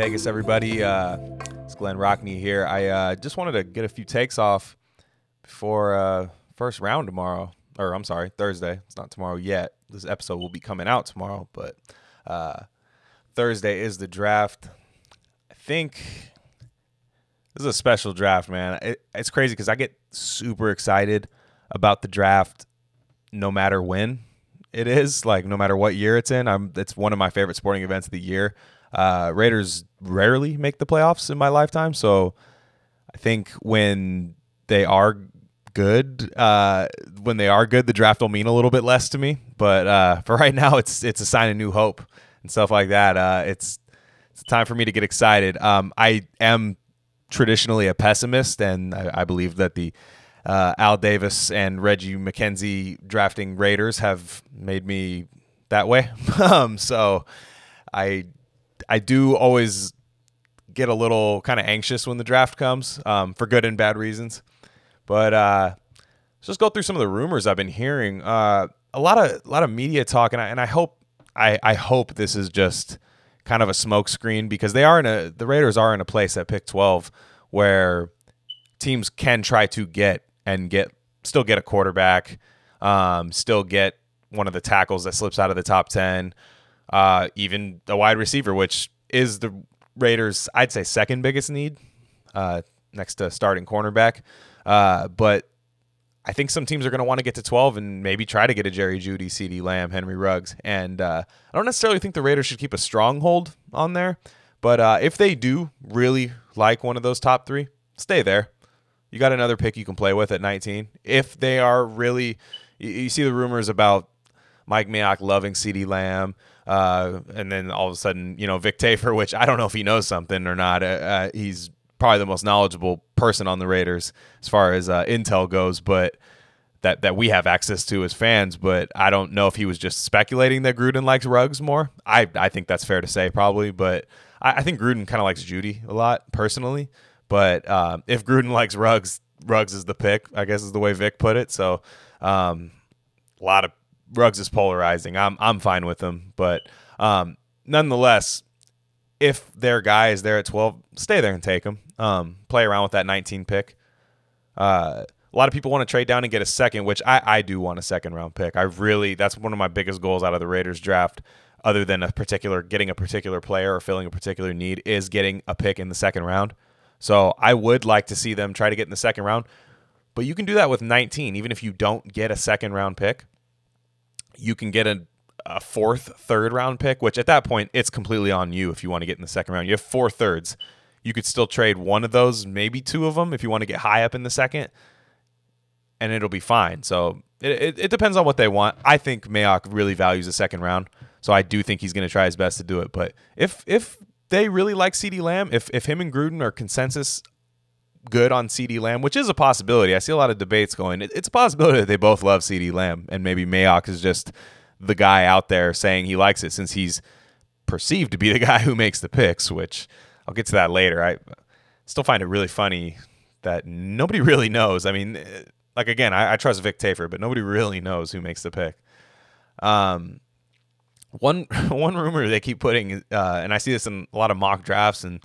Vegas, everybody. Uh, it's Glenn Rockney here. I uh, just wanted to get a few takes off before uh, first round tomorrow, or I'm sorry, Thursday. It's not tomorrow yet. This episode will be coming out tomorrow, but uh, Thursday is the draft. I think this is a special draft, man. It, it's crazy because I get super excited about the draft, no matter when it is, like no matter what year it's in. I'm. It's one of my favorite sporting events of the year. Uh, Raiders rarely make the playoffs in my lifetime, so I think when they are good, uh, when they are good, the draft will mean a little bit less to me. But uh, for right now, it's it's a sign of new hope and stuff like that. Uh, it's it's time for me to get excited. Um, I am traditionally a pessimist, and I, I believe that the uh, Al Davis and Reggie McKenzie drafting Raiders have made me that way. um, so I I do always get a little kind of anxious when the draft comes um, for good and bad reasons. But uh, let's just go through some of the rumors I've been hearing. Uh, a lot of a lot of media talk, and I, and I hope I, I hope this is just kind of a smokescreen because they are in a the Raiders are in a place at pick twelve where teams can try to get and get still get a quarterback, um, still get one of the tackles that slips out of the top ten, uh, even a wide receiver, which is the Raiders' I'd say second biggest need, uh, next to starting cornerback. Uh, but I think some teams are going to want to get to 12 and maybe try to get a Jerry Jeudy, CeeDee Lamb, Henry Ruggs. And uh, I don't necessarily think the Raiders should keep a stronghold on there. But uh, if they do really like one of those top three, stay there. You got another pick you can play with at 19. If they are really, you, you see the rumors about Mike Mayock loving CeeDee Lamb. Uh, and then all of a sudden, you know, Vic Tafur, which I don't know if he knows something or not. Uh, uh he's probably the most knowledgeable person on the Raiders as far as uh, intel goes, but that that we have access to as fans. But I don't know if he was just speculating that Gruden likes Ruggs more. I I think that's fair to say probably, but I, I think Gruden kind of likes Jeudy a lot personally. But um, if Gruden likes Ruggs, Ruggs is the pick. I guess is the way Vic put it. So um, a lot of Ruggs is polarizing. I'm I'm fine with him, but um, nonetheless, if their guy is there at 12, stay there and take him. Um, play around with that 19 pick. Uh, a lot of people want to trade down and get a second, which I, I do want a second round pick. I really that's one of my biggest goals out of the Raiders draft, other than a particular getting a particular player or filling a particular need, is getting a pick in the second round. So I would like to see them try to get in the second round. But you can do that with 19, even if you don't get a second round pick. You can get a a fourth, third round pick, which at that point it's completely on you if you want to get in the second round. You have four thirds. You could still trade one of those, maybe two of them, if you want to get high up in the second, and it'll be fine. So it, it, it depends on what they want. I think Mayock really values the second round, so I do think he's going to try his best to do it. But if if they really like CeeDee Lamb, if if him and Gruden are consensus good on CeeDee Lamb, which is a possibility. I see a lot of debates going. It's a possibility that they both love CeeDee Lamb, and maybe Mayock is just the guy out there saying he likes it since he's perceived to be the guy who makes the picks, which I'll get to that later. I still find it really funny that nobody really knows. I mean, like again, I, I trust Vic Tafur, but nobody really knows who makes the pick. Um, one one rumor they keep putting, uh, and I see this in a lot of mock drafts and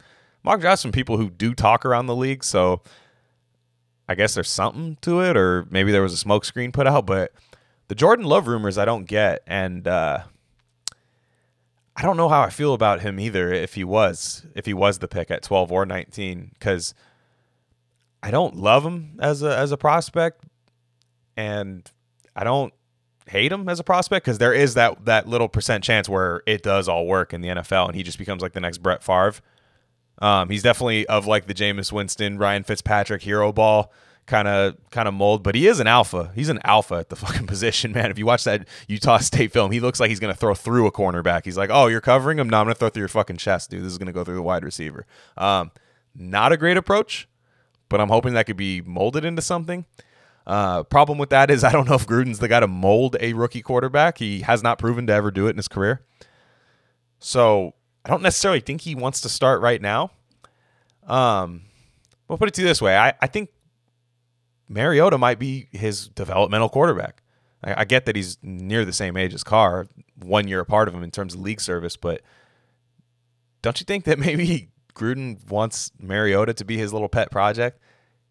mock drafts from people who do talk around the league. So I guess there's something to it, or maybe there was a smokescreen put out, but the Jordan Love rumors I don't get, and uh, I don't know how I feel about him either. If he was, if he was the pick at 12 or 19, because I don't love him as a as a prospect, and I don't hate him as a prospect because there is that that little percent chance where it does all work in the NFL, and he just becomes like the next Brett Favre. Um, he's definitely of like the Jameis Winston, Ryan Fitzpatrick hero ball kind of kind of mold, but he is an alpha. He's an alpha at the fucking position, man. If you watch that Utah State film, he looks like he's gonna throw through a cornerback. He's like, "Oh, you're covering him? No, I'm gonna throw through your fucking chest, dude. This is gonna go through the wide receiver." Um, not a great approach, but I'm hoping that could be molded into something. Uh, problem with that is I don't know if Gruden's the guy to mold a rookie quarterback. He has not proven to ever do it in his career. So I don't necessarily think he wants to start right now. Um, we'll put it to you this way: I, I think Mariota might be his developmental quarterback. I, I, get that he's near the same age as Carr, one year apart of him in terms of league service, but don't you think that maybe Gruden wants Mariota to be his little pet project?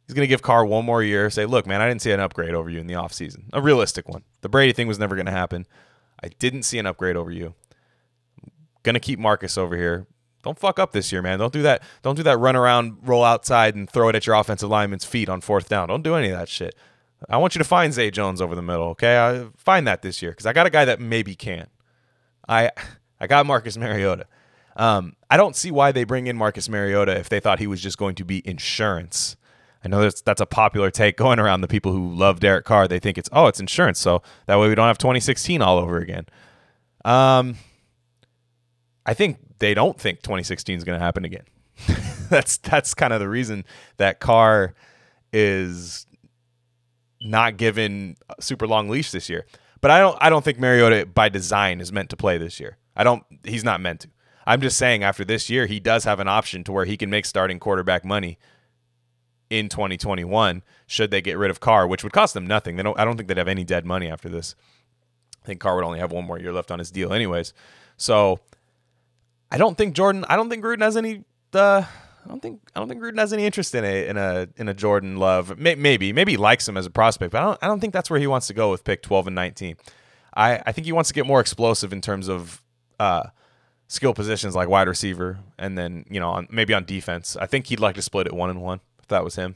He's going to give Carr one more year, say, look, man, I didn't see an upgrade over you in the offseason. A realistic one. The Brady thing was never going to happen. I didn't see an upgrade over you. To keep Marcus over here. Don't fuck up this year, man. Don't do that. Don't do that run around, roll outside, and throw it at your offensive lineman's feet on fourth down. Don't do any of that shit. I want you to find Zay Jones over the middle, okay? I, find that this year because I got a guy that maybe can. I I got Marcus Mariota. Um, I don't see why they bring in Marcus Mariota if they thought he was just going to be insurance. I know that's that's a popular take going around the people who love Derek Carr. They think it's oh, it's insurance, so that way we don't have 2016 all over again. Um, I think they don't think 2016 is going to happen again. that's that's kind of the reason that Carr is not given a super long leash this year. But I don't I don't think Mariota by design is meant to play this year. I don't he's not meant to. I'm just saying after this year he does have an option to where he can make starting quarterback money in 2021 should they get rid of Carr, which would cost them nothing. They don't I don't think they'd have any dead money after this. I think Carr would only have one more year left on his deal anyways. So I don't think Jordan I don't think Gruden has any uh, I don't think I don't think Gruden has any interest in a in a in a Jordan Love. Maybe maybe he likes him as a prospect, but I don't I don't think that's where he wants to go with pick 12 and 19. I I think he wants to get more explosive in terms of uh, skill positions like wide receiver, and then you know on, maybe on defense. I think he'd like to split it one and one if that was him.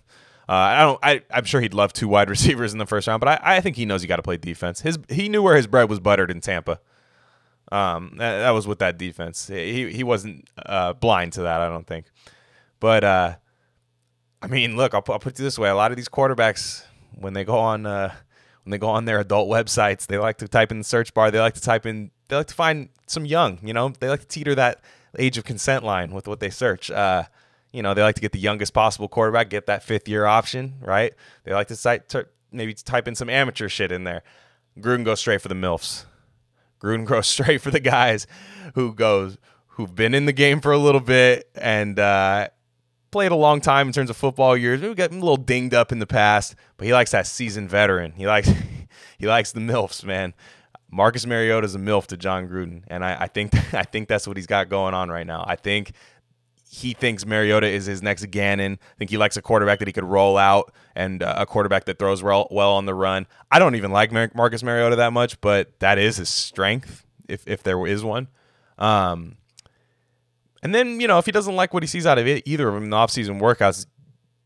Uh, I don't. I, I'm sure he'd love two wide receivers in the first round, but I, I think he knows you got to play defense. His he knew where his bread was buttered in Tampa. Um, that, that was with that defense. He he wasn't uh, blind to that. I don't think. But uh, I mean, look, I'll, I'll, put it this way: a lot of these quarterbacks, when they go on uh, when they go on their adult websites, they like to type in the search bar. They like to type in. They like to find some young. You know, they like to teeter that age of consent line with what they search. Uh, you know, they like to get the youngest possible quarterback, get that fifth year option, right? They like to cite, t- maybe type in some amateur shit in there. Gruden goes straight for the milfs. Gruden goes straight for the guys who goes who've been in the game for a little bit and uh, played a long time in terms of football years. We got a little dinged up in the past, but he likes that seasoned veteran. He likes he likes the milfs, man. Marcus Mariota is a milf to Jon Gruden, and I, I think I think that's what he's got going on right now. I think he thinks Mariota is his next Gannon. I think he likes a quarterback that he could roll out and uh, a quarterback that throws well, well on the run. I don't even like Mar- Marcus Mariota that much, but that is his strength if if there is one. Um, and then, you know, if he doesn't like what he sees out of it, either of them in the offseason workouts,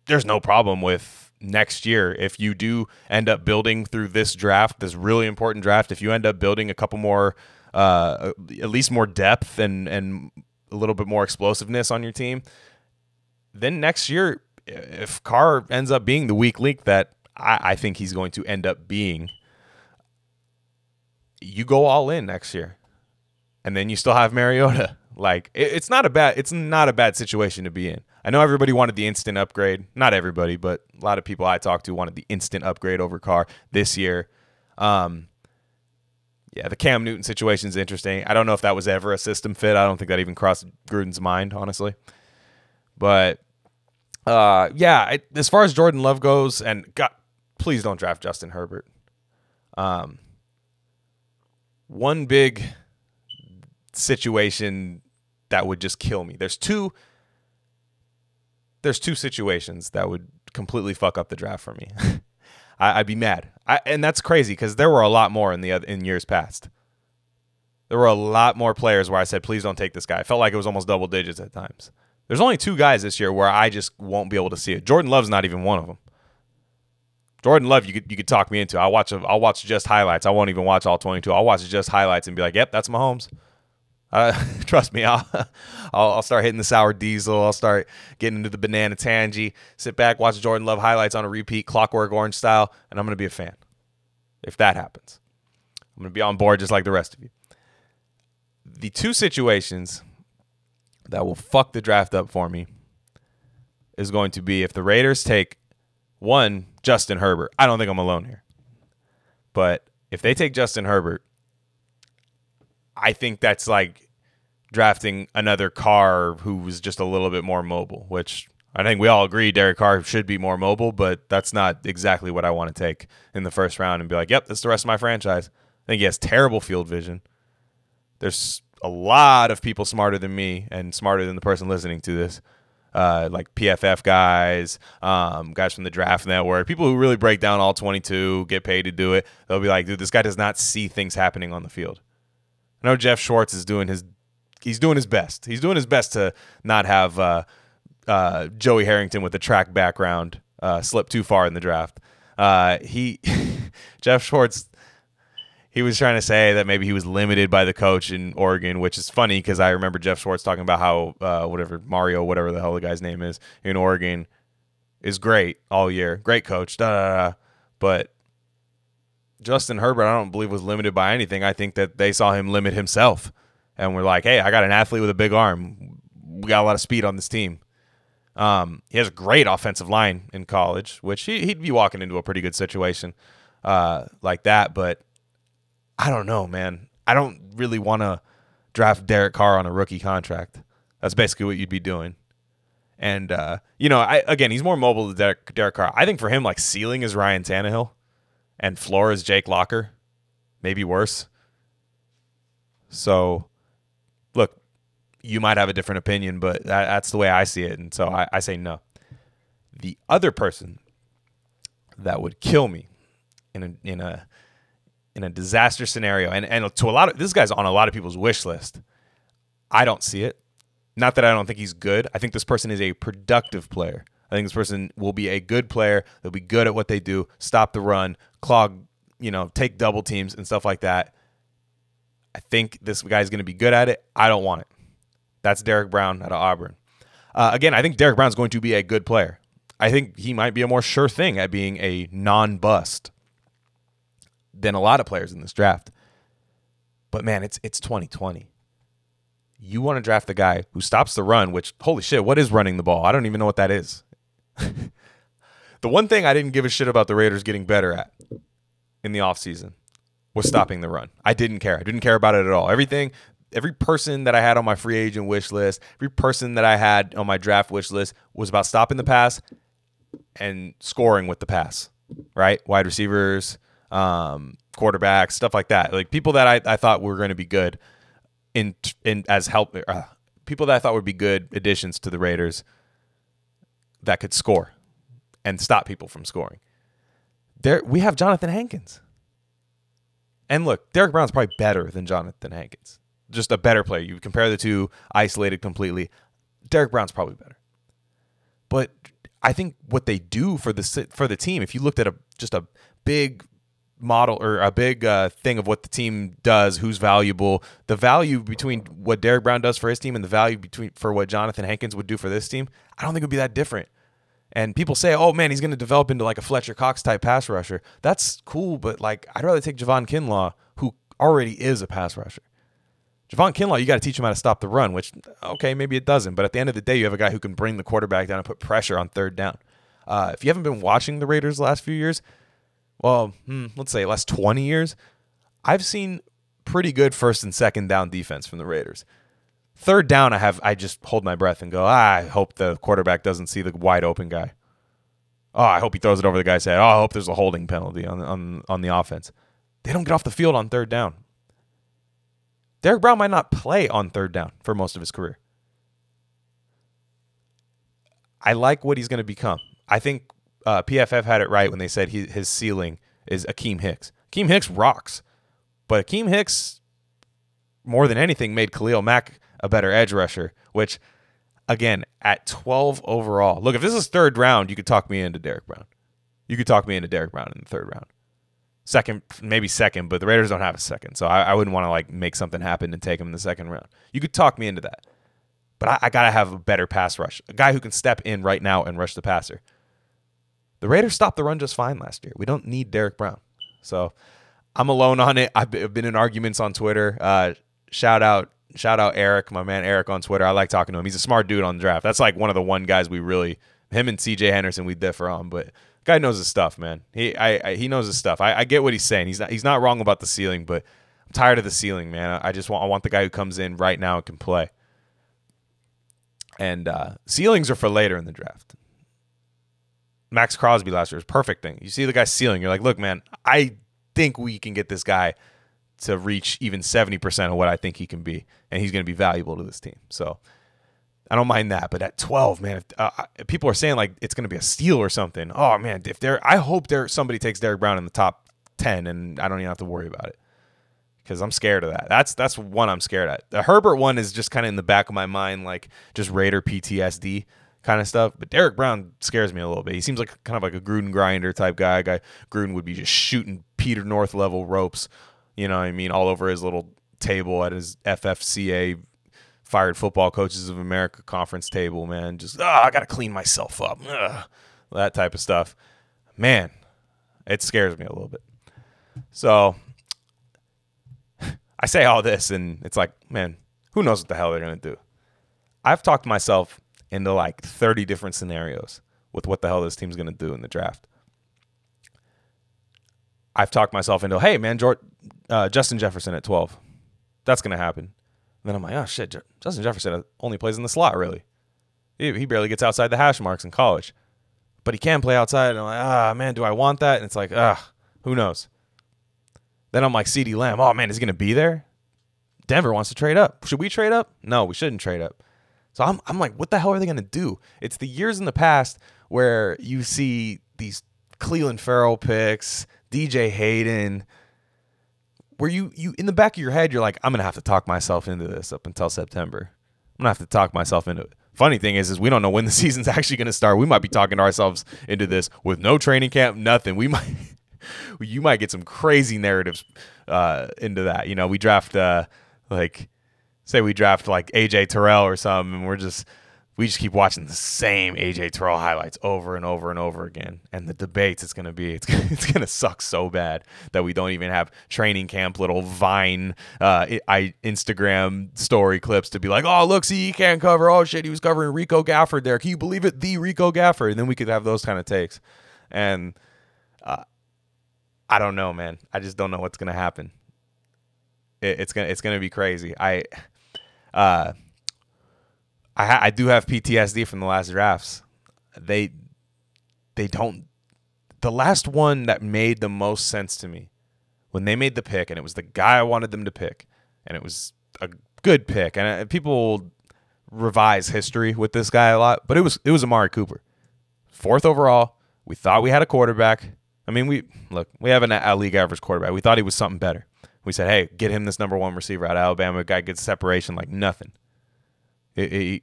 there's no problem with next year. If you do end up building through this draft, this really important draft, if you end up building a couple more, uh, at least more depth and, and a little bit more explosiveness on your team, then next year, if Carr ends up being the weak link that I, I think he's going to end up being, you go all in next year. And then you still have Mariota like it, it's not a bad it's not a bad situation to be in. I know everybody wanted the instant upgrade. Not everybody, but a lot of people I talked to wanted the instant upgrade over Carr this year. Um, yeah, the Cam Newton situation is interesting. I don't know if that was ever a system fit. I don't think that even crossed Gruden's mind, honestly. But uh, yeah, as far as Jordan Love goes, and God, please don't draft Justin Herbert. Um, one big situation that would just kill me. There's two there's two situations that would completely fuck up the draft for me. I, would be mad, I, and that's crazy because there were a lot more in the in years past. There were a lot more players where I said, "Please don't take this guy." I felt like it was almost double digits at times. There's only two guys this year where I just won't be able to see it. Jordan Love's not even one of them. Jordan Love, you could you could talk me into. I watch I'll watch just highlights. I won't even watch all 22. I'll watch just highlights and be like, "Yep, that's Mahomes." Uh, trust me, I'll, I'll, I'll start hitting the sour diesel. I'll start getting into the banana tangy. Sit back, watch Jordan Love highlights on a repeat, Clockwork Orange style, and I'm gonna be a fan. If that happens, I'm gonna be on board just like the rest of you. The two situations that will fuck the draft up for me is going to be if the Raiders take one Justin Herbert. I don't think I'm alone here, but if they take Justin Herbert I think that's like drafting another Carr who was just a little bit more mobile, which I think we all agree Derek Carr should be more mobile, but that's not exactly what I want to take in the first round and be like, yep, that's the rest of my franchise. I think he has terrible field vision. There's a lot of people smarter than me and smarter than the person listening to this. Uh, like PFF guys, um, guys from the Draft Network, people who really break down all 22, get paid to do it. They'll be like, dude, this guy does not see things happening on the field. I know Jeff Schwartz is doing his, he's doing his best. He's doing his best to not have uh, uh, Joey Harrington with a track background uh, slip too far in the draft. Uh, he, Jeff Schwartz he was trying to say that maybe he was limited by the coach in Oregon, which is funny because I remember Jeff Schwartz talking about how uh, whatever Mario, whatever the hell the guy's name is in Oregon, is great all year, great coach, da da da. But Justin Herbert, I don't believe was limited by anything. I think that they saw him limit himself, and we're like, hey, I got an athlete with a big arm. We got a lot of speed on this team. Um, he has a great offensive line in college, which he, would be walking into a pretty good situation uh, like that, but I don't know, man. I don't really want to draft Derek Carr on a rookie contract. That's basically what you'd be doing. And uh, you know, I again, he's more mobile than Derek, Derek Carr. I think for him, like ceiling is Ryan Tannehill, and floor is Jake Locker, maybe worse. So, you might have a different opinion, but that, that's the way I see it, and so I, I say no. The other person that would kill me in a in a in a disaster scenario, and, and to a lot of this guy's on a lot of people's wish list. I don't see it. Not that I don't think he's good. I think this person is a productive player. I think this person will be a good player. They'll be good at what they do, stop the run, clog, you know, take double teams and stuff like that. I think this guy's going to be good at it. I don't want it. That's Derrick Brown out of Auburn. Uh, again, I think Derrick Brown's going to be a good player. I think he might be a more sure thing at being a non bust than a lot of players in this draft. But man, it's it's 2020. You want to draft the guy who stops the run, which holy shit, what is running the ball? I don't even know what that is. the one thing I didn't give a shit about the Raiders getting better at in the offseason was stopping the run. I didn't care. I didn't care about it at all. Everything every person that I had on my free agent wish list, every person that I had on my draft wish list was about stopping the pass and scoring with the pass, right? Wide receivers, um, quarterbacks, stuff like that. Like people that I, I thought were going to be good in in as help uh, people that I thought would be good additions to the Raiders that could score and stop people from scoring. There we have Jonathan Hankins. And look, Derrick Brown's probably better than Jonathan Hankins. Just a better player. You compare the two isolated completely. Derrick Brown's probably better. But I think what they do for the for the team, if you looked at a just a big model or a big uh, thing of what the team does, who's valuable, the value between what Derrick Brown does for his team and the value between for what Jonathan Hankins would do for this team, I don't think it would be that different. And people say, "Oh man, he's going to develop into like a Fletcher Cox type pass rusher." That's cool, but like I'd rather take Javon Kinlaw, who already is a pass rusher. Javon Kinlaw, you got to teach him how to stop the run, which okay, maybe it doesn't, but at the end of the day, you have a guy who can bring the quarterback down and put pressure on third down. Uh, if you haven't been watching the Raiders the last few years, well, hmm, let's say last 20 years, I've seen pretty good first and second down defense from the Raiders. Third down, I have I just hold my breath and go, ah, I hope the quarterback doesn't see the wide open guy. Oh, I hope he throws it over the guy's head. Oh, I hope there's a holding penalty on on on the offense. They don't get off the field on third down. Derrick Brown might not play on third down for most of his career. I like what he's going to become. I think uh, PFF had it right when they said he, his ceiling is Akiem Hicks. Akiem Hicks rocks, but Akiem Hicks, more than anything, made Khalil Mack a better edge rusher. Which, again, at 12 overall, look if this is third round, you could talk me into Derrick Brown. You could talk me into Derrick Brown in the third round. Second, maybe second, but the Raiders don't have a second, so I, I wouldn't want to like make something happen and take him in the second round. You could talk me into that, but I, I gotta have a better pass rush, a guy who can step in right now and rush the passer. The Raiders stopped the run just fine last year. We don't need Derrick Brown. So I'm alone on it. I've been in arguments on Twitter. Uh, shout out, shout out Eric, my man Eric on Twitter. I like talking to him. He's a smart dude on the draft. That's like one of the one guys we really, him and CJ Henderson, we differ on. But guy knows his stuff, man. He I, I he knows his stuff. I, I, get what he's saying. He's not he's not wrong about the ceiling, but I'm tired of the ceiling, man. I just want I want the guy who comes in right now and can play. And uh, ceilings are for later in the draft. Maxx Crosby last year was perfect thing. You see the guy ceiling, you're like, look, man, I think we can get this guy to reach even 70% of what I think he can be. And he's going to be valuable to this team. So I don't mind that. But at 12, man, if, uh, people are saying like it's going to be a steal or something. Oh, man, if there, I hope there somebody takes Derrick Brown in the top 10 and I don't even have to worry about it because I'm scared of that. That's that's one I'm scared at. The Herbert one is just kind of in the back of my mind, like just Raider PTSD kind of stuff. But Derrick Brown scares me a little bit. He seems like kind of like a Gruden grinder type guy. guy Gruden would be just shooting Peter North level ropes, you know what I mean, all over his little table at his FFCA fired football coaches of America conference table, man. Just oh, I gotta clean myself up. Ugh. That type of stuff. Man, it scares me a little bit. So I say all this and it's like, man, who knows what the hell they're gonna do? I've talked myself into like 30 different scenarios with what the hell this team's to do in the draft. I've talked myself into, hey, man, George, uh, Justin Jefferson at 12. That's to happen. Then I'm like, oh, shit, Justin Jefferson only plays in the slot, really. He, he barely gets outside the hash marks in college. But he can play outside. And I'm like, ah, man, do I want that? And it's like, ah, who knows? Then I'm like, CeeDee Lamb, oh, man, is to be there? Denver wants to trade up. Should we trade up? No, we shouldn't trade up. So I'm, I'm like, what the hell are they to do? It's the years in the past where you see these Clelin Ferrell picks, DJ Hayden, where you, you in the back of your head, you're like, I'm to have to talk myself into this up until September. I'm to have to talk myself into it. Funny thing is, is we don't know when the season's actually to start. We might be talking to ourselves into this with no training camp, nothing. We might, you might get some crazy narratives uh, into that. You know, we draft uh, like say we draft like AJ Terrell or something, and we're just we just keep watching the same AJ Terrell highlights over and over and over again. And the debates it's gonna be it's it's gonna suck so bad that we don't even have training camp little Vine uh, I Instagram story clips to be like, oh look, see he can't cover. Oh shit, he was covering Rico Gafford there. Can you believe it? The Rico Gafford, and then we could have those kind of takes. And uh, I don't know, man. I just don't know what's gonna happen. It, it's gonna it's gonna be crazy. I uh, I ha- I do have PTSD from the last drafts. They they don't. The last one that made the most sense to me when they made the pick, and it was the guy I wanted them to pick, and it was a good pick. And uh, people revise history with this guy a lot, but it was it was Amari Cooper, fourth overall. We thought we had a quarterback. I mean, we look, we have an a league average quarterback. We thought he was something better. We said, hey, get him this number one receiver out of Alabama. Guy gets separation like nothing. He,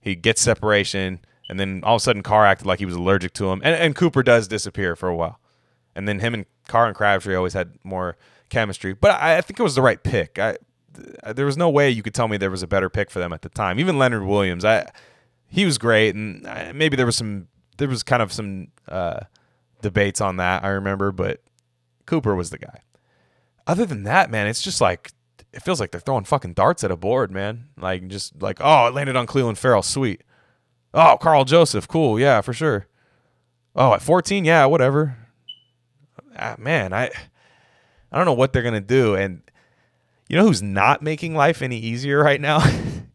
he, gets separation, and then all of a sudden Carr acted like he was allergic to him. And, and Cooper does disappear for a while. And then him and Carr and Crabtree always had more chemistry. But I, I think it was the right pick. I, there was no way you could tell me there was a better pick for them at the time. Even Leonard Williams, I he was great, and maybe there was some there was kind of some uh, debates on that. I remember, but Cooper was the guy other than that, man, it's just like it feels like they're throwing fucking darts at a board, man. Like just like, oh, it landed on Clelin Ferrell, sweet. Oh, Karl Joseph, cool, yeah, for sure. Oh, at 14, yeah, whatever. Ah, man, I I don't know what they're gonna do, and you know who's not making life any easier right now?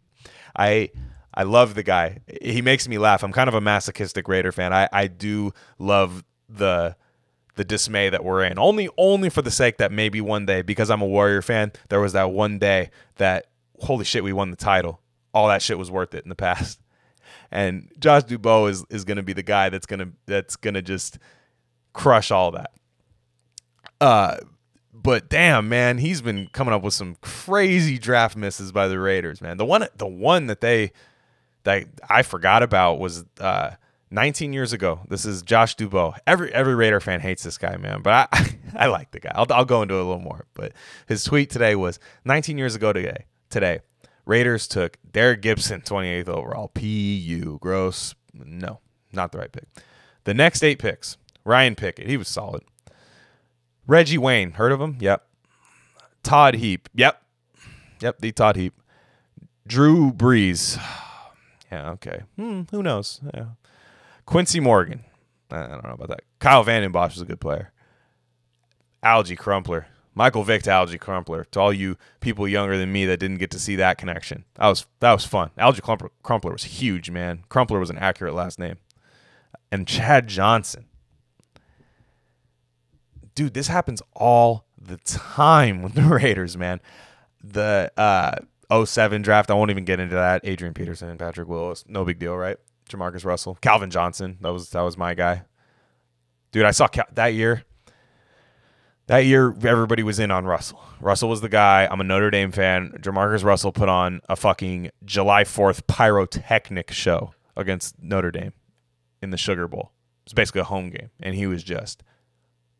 I I love the guy. He makes me laugh. I'm kind of a masochistic Raider fan. I I do love the the dismay that we're in. Only only for the sake that maybe one day, because I'm a Warrior fan, there was that one day that holy shit, we won the title. All that shit was worth it in the past. And Josh Dubow is is gonna be the guy that's gonna that's gonna just crush all that. Uh but damn, man, he's been coming up with some crazy draft misses by the Raiders, man. The one the one that they that I forgot about was uh 19 years ago. This is Josh Dubow. Every every Raider fan hates this guy, man, but I I like the guy. I'll I'll go into it a little more. But his tweet today was 19 years ago today. Today, Raiders took Derrick Gibson, 28th overall. PU. Gross. No, not the right pick. The next eight picks. Ryan Pickett. He was solid. Reggie Wayne. Heard of him? Yep. Todd Heap. Yep. Yep. The Todd Heap. Drew Brees. Yeah. Okay. Hmm, who knows? Yeah. Quincy Morgan. I don't know about that. Kyle Vanden Bosch is a good player. Alge Crumpler. Michael Vick to Alge Crumpler. To all you people younger than me that didn't get to see that connection. That was that was fun. Alge Crumpler, Crumpler was huge, man. Crumpler was an accurate last name. And Chad Johnson. Dude, this happens all the time with the Raiders, man. The uh 07 draft, I won't even get into that. Adrian Peterson and Patrick Willis, no big deal, right? Jamarcus Russell, Calvin Johnson, that was that was my guy. Dude, I saw Cal- that year. That year, everybody was in on Russell. Russell was the guy. I'm a Notre Dame fan. Jamarcus Russell put on a fucking July 4th pyrotechnic show against Notre Dame in the Sugar Bowl. It's basically a home game, and he was just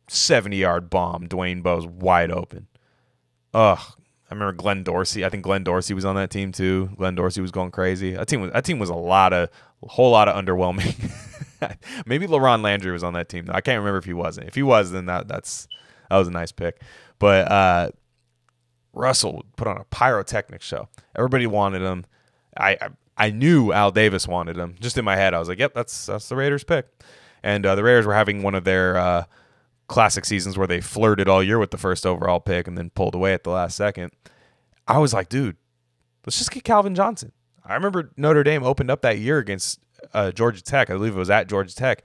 70 yard bomb. Dwayne Bowe's wide open. Ugh. I remember Glenn Dorsey. I think Glenn Dorsey was on that team too. Glenn Dorsey was going crazy. That team was that team was a lot of a whole lot of underwhelming. Maybe LaRon Landry was on that team. I can't remember if he wasn't. If he was, then that that's that was a nice pick. But uh, Russell put on a pyrotechnic show. Everybody wanted him. I, I I knew Al Davis wanted him. Just in my head, I was like, "Yep, that's that's the Raiders pick." And uh, the Raiders were having one of their uh, classic seasons where they flirted all year with the first overall pick and then pulled away at the last second. I was like, "Dude, let's just get Calvin Johnson." I remember Notre Dame opened up that year against uh, Georgia Tech. I believe it was at Georgia Tech,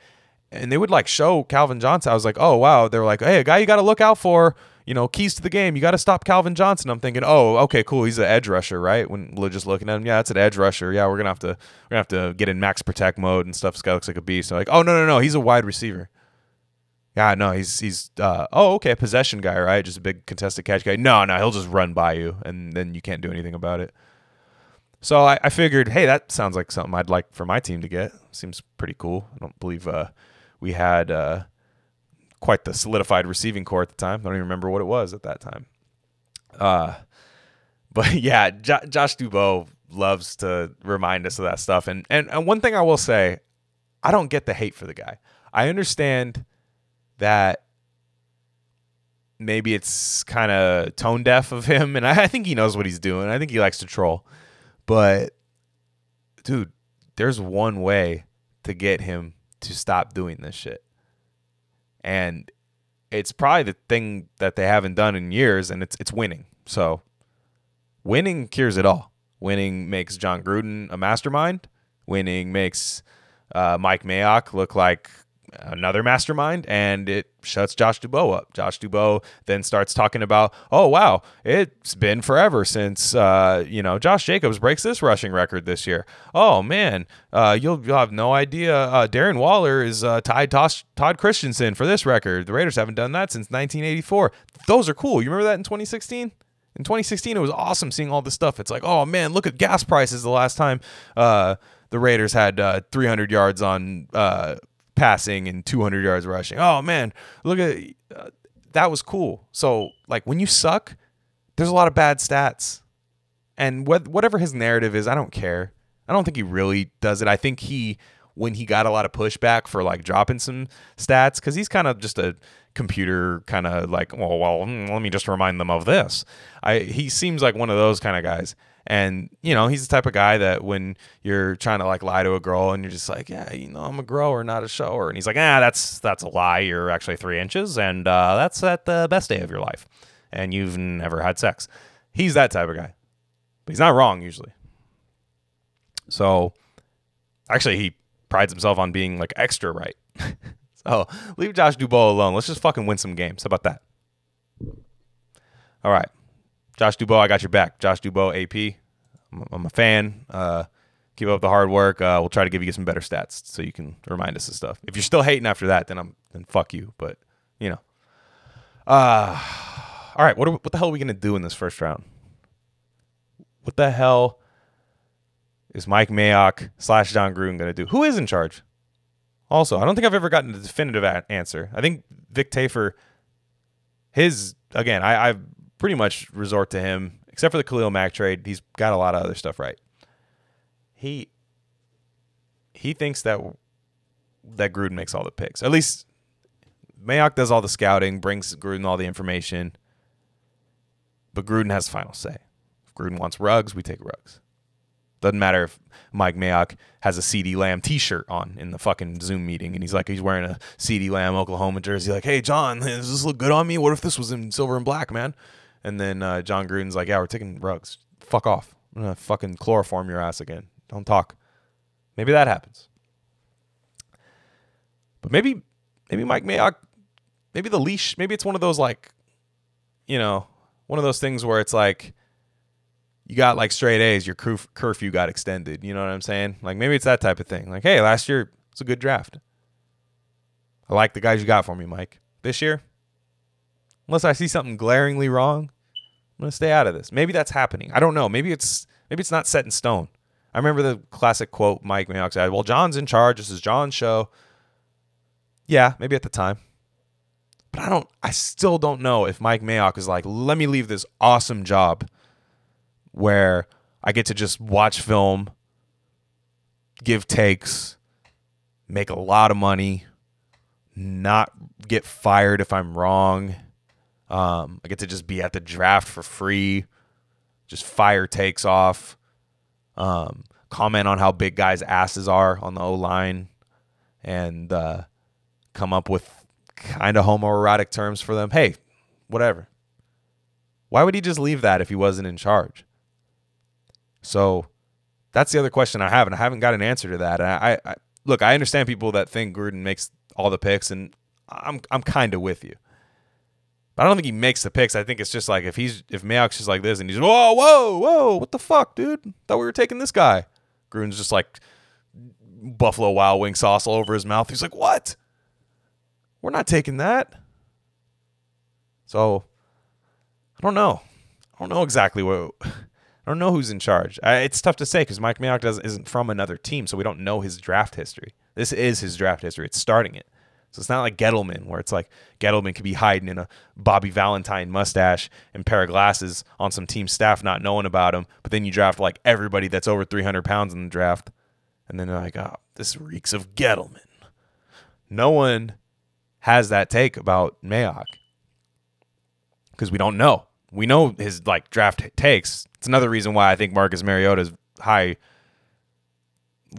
and they would like show Calvin Johnson. I was like, "Oh wow!" They were like, "Hey, a guy you got to look out for." you know, keys to the game. You got to stop Calvin Johnson. I'm thinking, oh, okay, cool. He's an edge rusher, right? When we're just looking at him, yeah, that's an edge rusher. Yeah, we're gonna have to we're gonna have to get in max protect mode and stuff. This guy looks like a beast. So like, oh no, no, no, he's a wide receiver. Yeah, no, he's he's uh, oh okay, possession guy, right? Just a big contested catch guy. No, no, he'll just run by you, and then you can't do anything about it. So I, I figured, hey, that sounds like something I'd like for my team to get. Seems pretty cool. I don't believe uh, we had. Uh, quite the solidified receiving corps at the time. I don't even remember what it was at that time. Uh, but yeah, Josh Dubow loves to remind us of that stuff. And, and and one thing I will say, I don't get the hate for the guy. I understand that maybe it's kind of tone deaf of him, and I, I think he knows what he's doing. I think he likes to troll, but dude, there's one way to get him to stop doing this shit and it's probably the thing that they haven't done in years, and it's it's winning. So winning cures it all. Winning makes Jon Gruden a mastermind. Winning makes uh, Mike Mayock look like another mastermind and it shuts Josh Dubow up. Josh Dubow then starts talking about, oh wow, it's been forever since uh, you know Josh Jacobs breaks this rushing record this year. Oh man, uh, you'll, you'll have no idea. Uh, Darren Waller is uh, tied Todd Christensen for this record. The Raiders haven't done that since 1984. Those are cool. You remember that in 2016? In 2016, it was awesome seeing all this stuff. It's like, oh man, look at gas prices. The last time uh, the Raiders had uh, 300 yards on passing and 200 yards rushing. Oh man, look at uh, that was cool. So like when you suck, there's a lot of bad stats, and wh- whatever his narrative is, I don't care. I don't think he really does it. I think he when he got a lot of pushback for like dropping some stats because he's kind of just a computer kind of like well well hmm, let me just remind them of this. I he seems like one of those kind of guys. And you know, he's the type of guy that when you're trying to like lie to a girl and you're just like, yeah, you know, I'm a grower, not a shower, and he's like, ah, that's that's a lie. You're actually three inches, and uh, that's at the best day of your life, and you've never had sex. He's that type of guy, but he's not wrong usually. So, actually, he prides himself on being like extra right. so leave Josh Dubow alone. Let's just fucking win some games. How about that? All right. Josh Dubow, I got your back. Josh Dubow, AP. I'm, I'm a fan. Uh, keep up the hard work. Uh, we'll try to give you some better stats so you can remind us of stuff. If you're still hating after that, then I'm then fuck you. But you know. Uh, all right. What are, what the hell are we gonna do in this first round? What the hell is Mike Mayock slash Jon Gruden gonna do? Who is in charge? Also, I don't think I've ever gotten a definitive a- answer. I think Vic Tafur, his again, I, I've pretty much resort to him, except for the Khalil Mack trade. He's got a lot of other stuff right. He he thinks that that Gruden makes all the picks. At least Mayock does all the scouting, brings Gruden all the information, but Gruden has final say. If Gruden wants Ruggs, we take Ruggs. Doesn't matter if Mike Mayock has a CeeDee Lamb T-shirt on in the fucking Zoom meeting, and he's like, he's wearing a CeeDee Lamb Oklahoma jersey. Like, hey John, does this look good on me? What if this was in silver and black, man? And then uh, Jon Gruden's like, yeah, we're taking Ruggs. Fuck off. I'm gonna fucking chloroform your ass again. Don't talk. Maybe that happens. But maybe, maybe Mike Mayock, maybe the leash, maybe it's one of those like you know, one of those things where it's like you got like straight A's, your curf- curfew got extended. You know what I'm saying? Like maybe it's that type of thing. Like, hey, last year it's a good draft. I like the guys you got for me, Mike. This year, unless I see something glaringly wrong, I'm gonna stay out of this. Maybe that's happening. I don't know. Maybe it's maybe it's not set in stone. I remember the classic quote Mike Mayock said, "Well, John's in charge. This is John's show." Yeah, maybe at the time. But I don't I still don't know if Mike Mayock is like, "Let me leave this awesome job where I get to just watch film, give takes, make a lot of money, not get fired if I'm wrong. Um, I get to just be at the draft for free, just fire takes off, um, comment on how big guys' asses are on the O line, and uh, come up with kind of homoerotic terms for them. Hey, whatever. Why would he just leave that if he wasn't in charge? So that's the other question I have, and I haven't got an answer to that. And I, I look, I understand people that think Gruden makes all the picks, and I'm I'm kind of with you. But I don't think he makes the picks. I think it's just like if he's if Mayock's just like this and he's whoa whoa whoa what the fuck dude thought we were taking this guy. Gruden's just like Buffalo Wild Wing sauce all over his mouth. He's like what? We're not taking that. So I don't know. I don't know exactly what. I don't know who's in charge. I, it's tough to say because Mike Mayock does, isn't from another team, so we don't know his draft history. This is his draft history. It's starting it. So it's not like Gettleman, where it's like Gettleman could be hiding in a Bobby Valentine mustache and pair of glasses on some team staff, not knowing about him. But then you draft like everybody that's over 300 pounds in the draft, and then they're like, "Oh, this reeks of Gettleman." No one has that take about Mayock because we don't know. We know his like draft takes. It's another reason why I think Marcus Mariota is high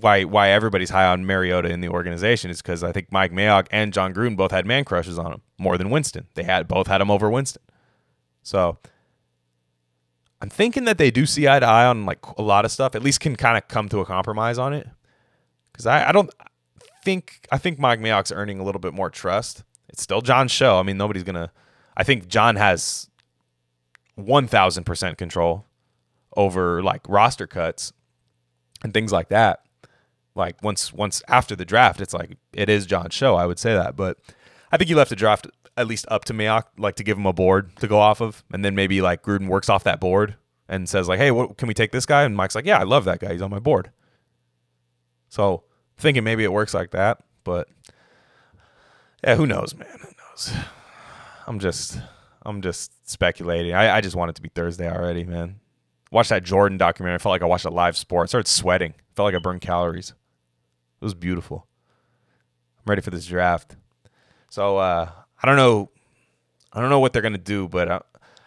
why why everybody's high on Mariota in the organization is because I think Mike Mayock and Jon Gruden both had man crushes on him more than Winston. They had both had him over Winston. So I'm thinking that they do see eye to eye on like a lot of stuff. At least can kind of come to a compromise on it. Because I, I don't think I think Mike Mayock's earning a little bit more trust. It's still John's show. I mean, nobody's gonna. I think John has one thousand percent control over like roster cuts and things like that like once once after the draft, it's like it is John's show. I would say that, but I think you left the draft at least up to Mayock, like to give him a board to go off of, and then maybe like Gruden works off that board and says like, "Hey, what can we take this guy?" And Mike's like, "Yeah, I love that guy. He's on my board." So thinking maybe it works like that, but yeah, who knows, man? Who knows? I'm just I'm just speculating. I, I just want it to be Thursday already, man. Watch that Jordan documentary. I felt like I watched a live sport. I started sweating. felt like I burned calories. It was beautiful. I'm ready for this draft. So uh, I don't know. I don't know what they're gonna do, but I,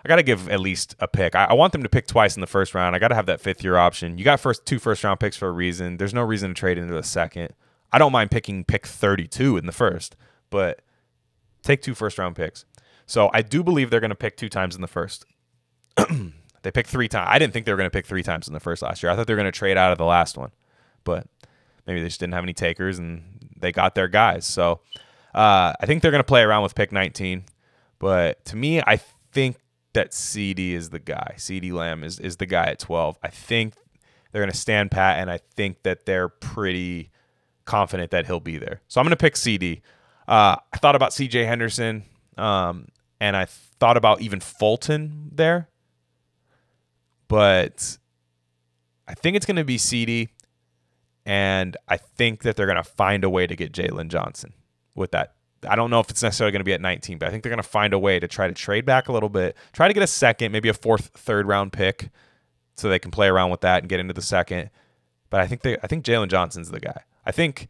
I got to give at least a pick. I, I, want them to pick twice in the first round. I got to have that fifth year option. You got first two first round picks for a reason. There's no reason to trade into the second. I don't mind picking pick 32 in the first, but take two first round picks. So I do believe they're going to pick two times in the first. they picked three times. I didn't think they were going to pick three times in the first last year. I thought they were going to trade out of the last one, but maybe they just didn't have any takers and they got their guys. So uh, I think they're going to play around with pick 19. But to me, I think that CeeDee is the guy. CeeDee Lamb is, is the guy at 12. I think they're going to stand pat, and I think that they're pretty confident that he'll be there. So I'm going to pick CeeDee. Uh, I thought about CJ Henderson, um, and I thought about even Fulton there. But I think it's going to be CeeDee. And I think that they're going to find a way to get Jaylon Johnson with that. I don't know if it's necessarily going to be at 19, but I think they're going to find a way to try to trade back a little bit, try to get a second, maybe a fourth, third round pick, so they can play around with that and get into the second. But I think they, I think Jaylon Johnson's the guy. I think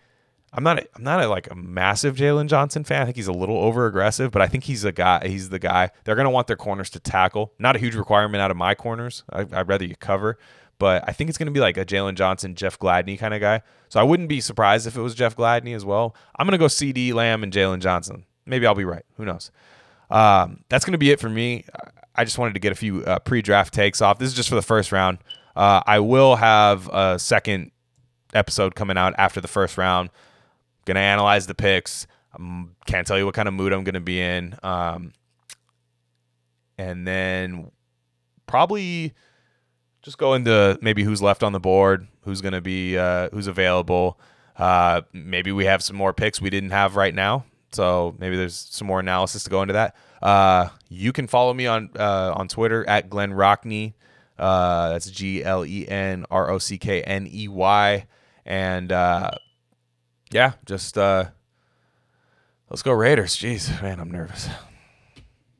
I'm not, a, I'm not a, like a massive Jaylon Johnson fan. I think he's a little over aggressive, but I think he's a guy. He's the guy. They're going to want their corners to tackle. Not a huge requirement out of my corners. I, I'd rather you cover, but I think it's going to be like a Jaylon Johnson, Jeff Gladney kind of guy. So I wouldn't be surprised if it was Jeff Gladney as well. I'm going to go CeeDee Lamb and Jaylon Johnson. Maybe I'll be right. Who knows? Um, that's going to be it for me. I just wanted to get a few uh, pre-draft takes off. This is just for the first round. Uh, I will have a second episode coming out after the first round. To analyze the picks. I can't tell you what kind of mood I'm to be in. Um, and then probably just go into maybe who's left on the board, who's to be uh, who's available. Uh, maybe we have some more picks we didn't have right now, so maybe there's some more analysis to go into that. Uh, you can follow me on uh, on Twitter at Glenn Rockney. Uh, that's G L E N R O C K N E Y, and uh, yeah, just uh, let's go Raiders. Jeez, man, I'm nervous.